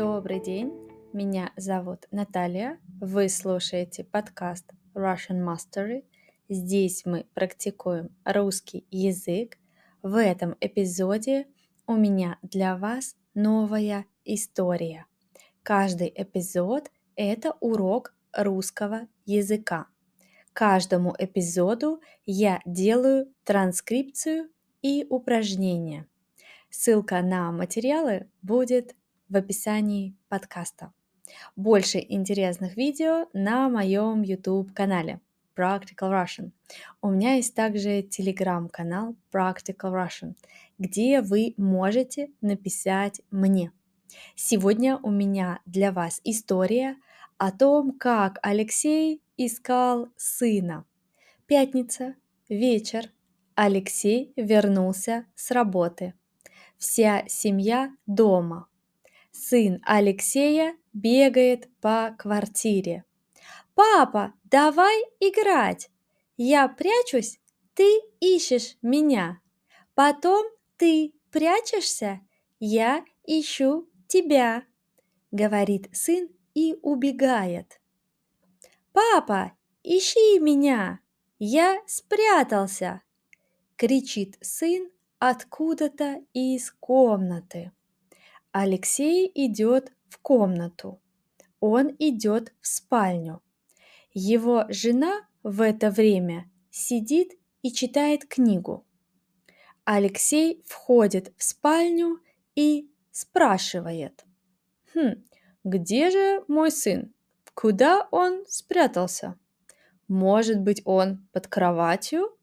Добрый день, меня зовут Наталья, вы слушаете подкаст Russian Mastery. Здесь мы практикуем русский язык. В этом эпизоде у меня для вас новая история. Каждый эпизод – это урок русского языка. Каждому эпизоду я делаю транскрипцию и упражнения. Ссылка на материалы будет в описании подкаста. Больше интересных видео на моем YouTube-канале Practical Russian. У меня есть также телеграм-канал Practical Russian, где вы можете написать мне. Сегодня у меня для вас история о том, как Алексей искал сына. Пятница, вечер. Алексей вернулся с работы. Вся семья дома. Сын Алексея бегает по квартире. «Папа, давай играть! Я прячусь, ты ищешь меня. Потом ты прячешься, я ищу тебя», — говорит сын и убегает. «Папа, ищи меня! Я спрятался!» — кричит сын откуда-то из комнаты. Алексей идет в комнату. Он идет в спальню. Его жена в это время сидит и читает книгу. Алексей входит в спальню и спрашивает. «Хм, где же мой сын? Куда он спрятался? Может быть, он под кроватью?»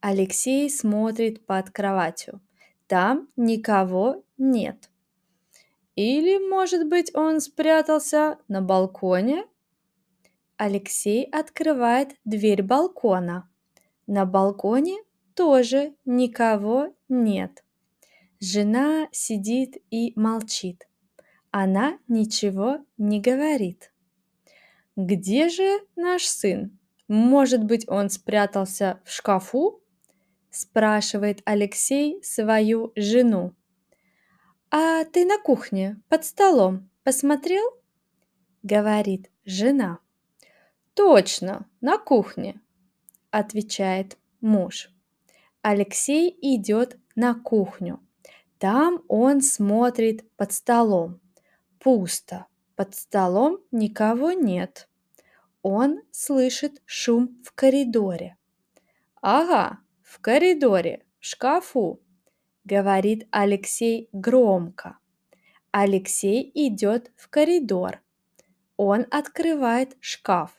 Алексей смотрит под кроватью. Там никого нет. Или, может быть, он спрятался на балконе? Алексей открывает дверь балкона. На балконе тоже никого нет. Жена сидит и молчит. Она ничего не говорит. Где же наш сын? Может быть, он спрятался в шкафу? спрашивает Алексей свою жену. «А ты на кухне, под столом, посмотрел?» говорит жена. «Точно, на кухне», отвечает муж. Алексей идет на кухню. Там он смотрит под столом. Пусто. Под столом никого нет. Он слышит шум в коридоре. Ага, в коридоре, в шкафу, говорит Алексей громко. Алексей идет в коридор. Он открывает шкаф.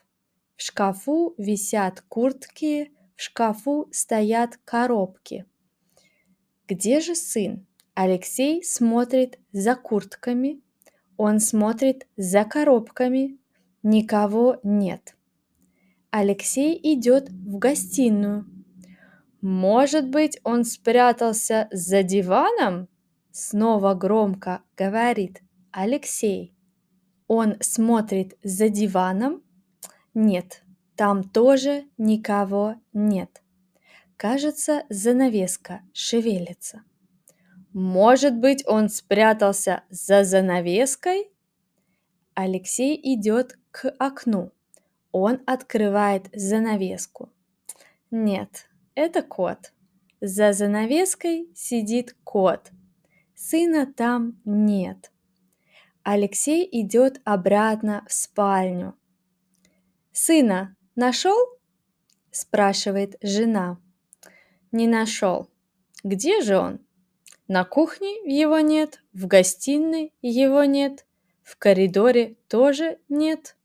В шкафу висят куртки, в шкафу стоят коробки. Где же сын? Алексей смотрит за куртками, он смотрит за коробками, никого нет. Алексей идет в гостиную, может быть, он спрятался за диваном? Снова громко говорит Алексей. Он смотрит за диваном? Нет, там тоже никого нет. Кажется, занавеска шевелится. Может быть, он спрятался за занавеской? Алексей идет к окну. Он открывает занавеску. Нет, это кот. За занавеской сидит кот. Сына там нет. Алексей идет обратно в спальню. «Сына нашел?» – спрашивает жена. «Не нашел. Где же он?» «На кухне его нет, в гостиной его нет, в коридоре тоже нет».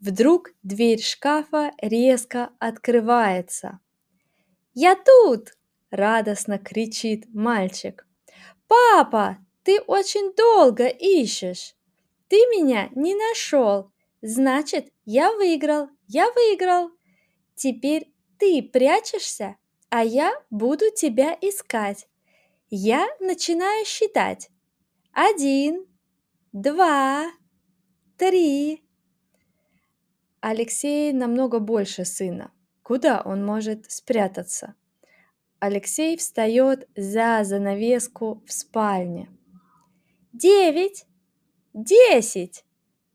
Вдруг дверь шкафа резко открывается. «Я тут!» – радостно кричит мальчик. «Папа, ты очень долго ищешь! Ты меня не нашел! Значит, я выиграл! Я выиграл! Теперь ты прячешься, а я буду тебя искать. Я начинаю считать. Один, два, три. Алексей намного больше сына. Куда он может спрятаться? Алексей встает за занавеску в спальне. «Девять! Десять!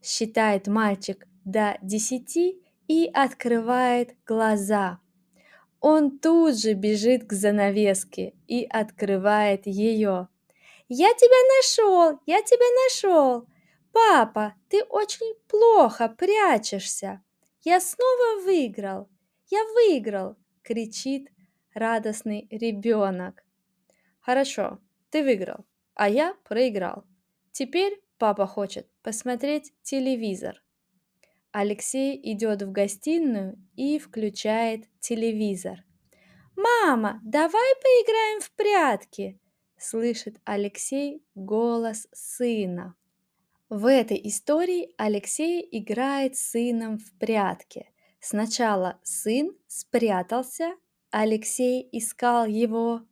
Считает мальчик до десяти и открывает глаза. Он тут же бежит к занавеске и открывает ее. «Я тебя нашел! Я тебя нашел! Папа, ты очень плохо прячешься! Я снова выиграл! Я выиграл!» — кричит радостный ребенок. Хорошо, ты выиграл, а я проиграл. Теперь папа хочет посмотреть телевизор. Алексей идет в гостиную и включает телевизор. «Мама, давай поиграем в прятки!» слышит Алексей голос сына. В этой истории Алексей играет с сыном в прятки. Сначала сын спрятался, Алексей искал его.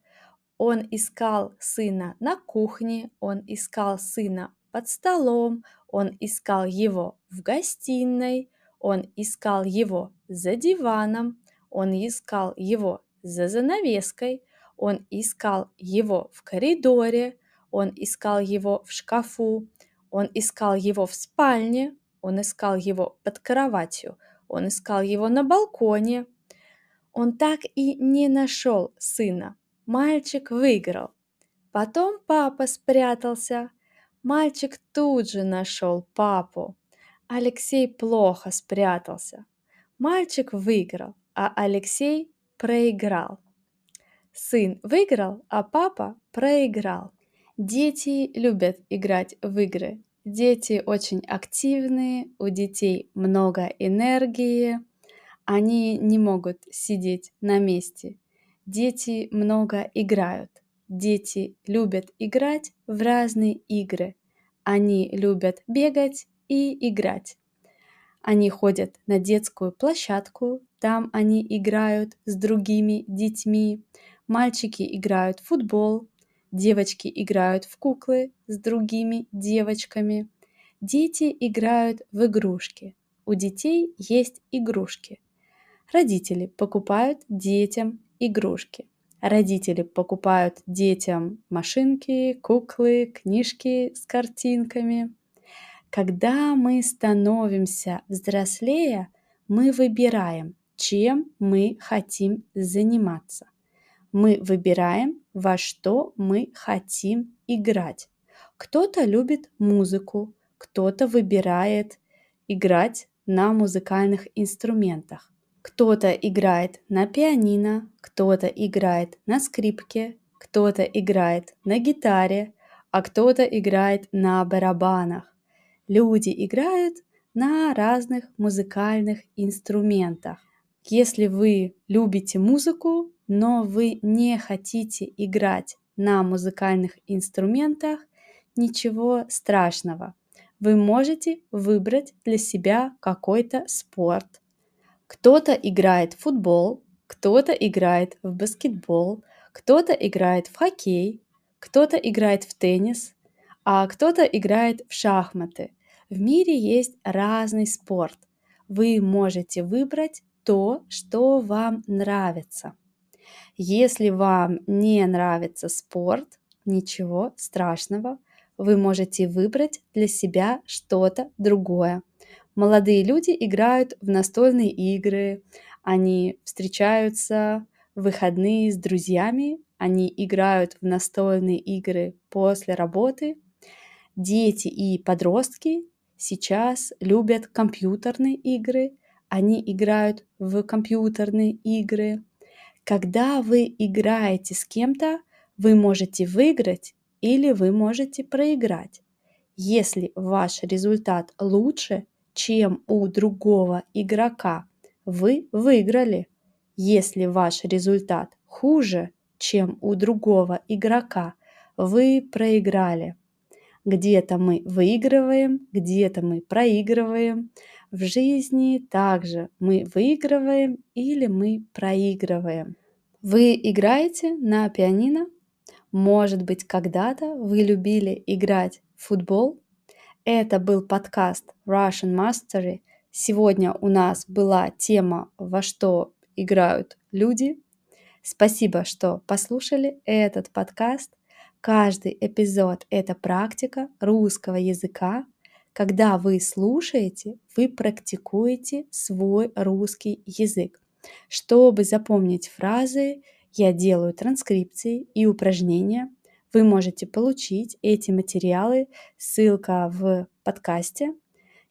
Он искал сына на кухне, он искал сына под столом, он искал его в гостиной, он искал его за диваном, он искал его за занавеской, он искал его в коридоре, он искал его в шкафу, он искал его в спальне, он искал его под кроватью, он искал его на балконе. Он так и не нашел сына. Мальчик выиграл. Потом папа спрятался. Мальчик тут же нашел папу. Алексей плохо спрятался. Мальчик выиграл, а Алексей проиграл. Сын выиграл, а папа проиграл. Дети любят играть в игры. Дети очень активные, у детей много энергии, они не могут сидеть на месте. Дети много играют. Дети любят играть в разные игры. Они любят бегать и играть. Они ходят на детскую площадку, там они играют с другими детьми. Мальчики играют в футбол, девочки играют в куклы с другими девочками. Дети играют в игрушки. У детей есть игрушки. Родители покупают детям игрушки. Родители покупают детям машинки, куклы, книжки с картинками. Когда мы становимся взрослее, мы выбираем, чем мы хотим заниматься мы выбираем, во что мы хотим играть. Кто-то любит музыку, кто-то выбирает играть на музыкальных инструментах. Кто-то играет на пианино, кто-то играет на скрипке, кто-то играет на гитаре, а кто-то играет на барабанах. Люди играют на разных музыкальных инструментах. Если вы любите музыку, но вы не хотите играть на музыкальных инструментах, ничего страшного. Вы можете выбрать для себя какой-то спорт. Кто-то играет в футбол, кто-то играет в баскетбол, кто-то играет в хоккей, кто-то играет в теннис, а кто-то играет в шахматы. В мире есть разный спорт. Вы можете выбрать то, что вам нравится. Если вам не нравится спорт, ничего страшного, вы можете выбрать для себя что-то другое. Молодые люди играют в настольные игры, они встречаются в выходные с друзьями, они играют в настольные игры после работы. Дети и подростки сейчас любят компьютерные игры, они играют в компьютерные игры. Когда вы играете с кем-то, вы можете выиграть или вы можете проиграть. Если ваш результат лучше, чем у другого игрока, вы выиграли. Если ваш результат хуже, чем у другого игрока, вы проиграли. Где-то мы выигрываем, где-то мы проигрываем. В жизни также мы выигрываем или мы проигрываем. Вы играете на пианино? Может быть, когда-то вы любили играть в футбол? Это был подкаст Russian Mastery. Сегодня у нас была тема «Во что играют люди». Спасибо, что послушали этот подкаст. Каждый эпизод – это практика русского языка – Когда вы слушаете, вы практикуете свой русский язык. Чтобы запомнить фразы, я делаю транскрипции и упражнения. Вы можете получить эти материалы, ссылка в подкасте.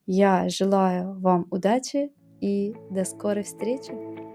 Я желаю вам удачи и до скорой встречи!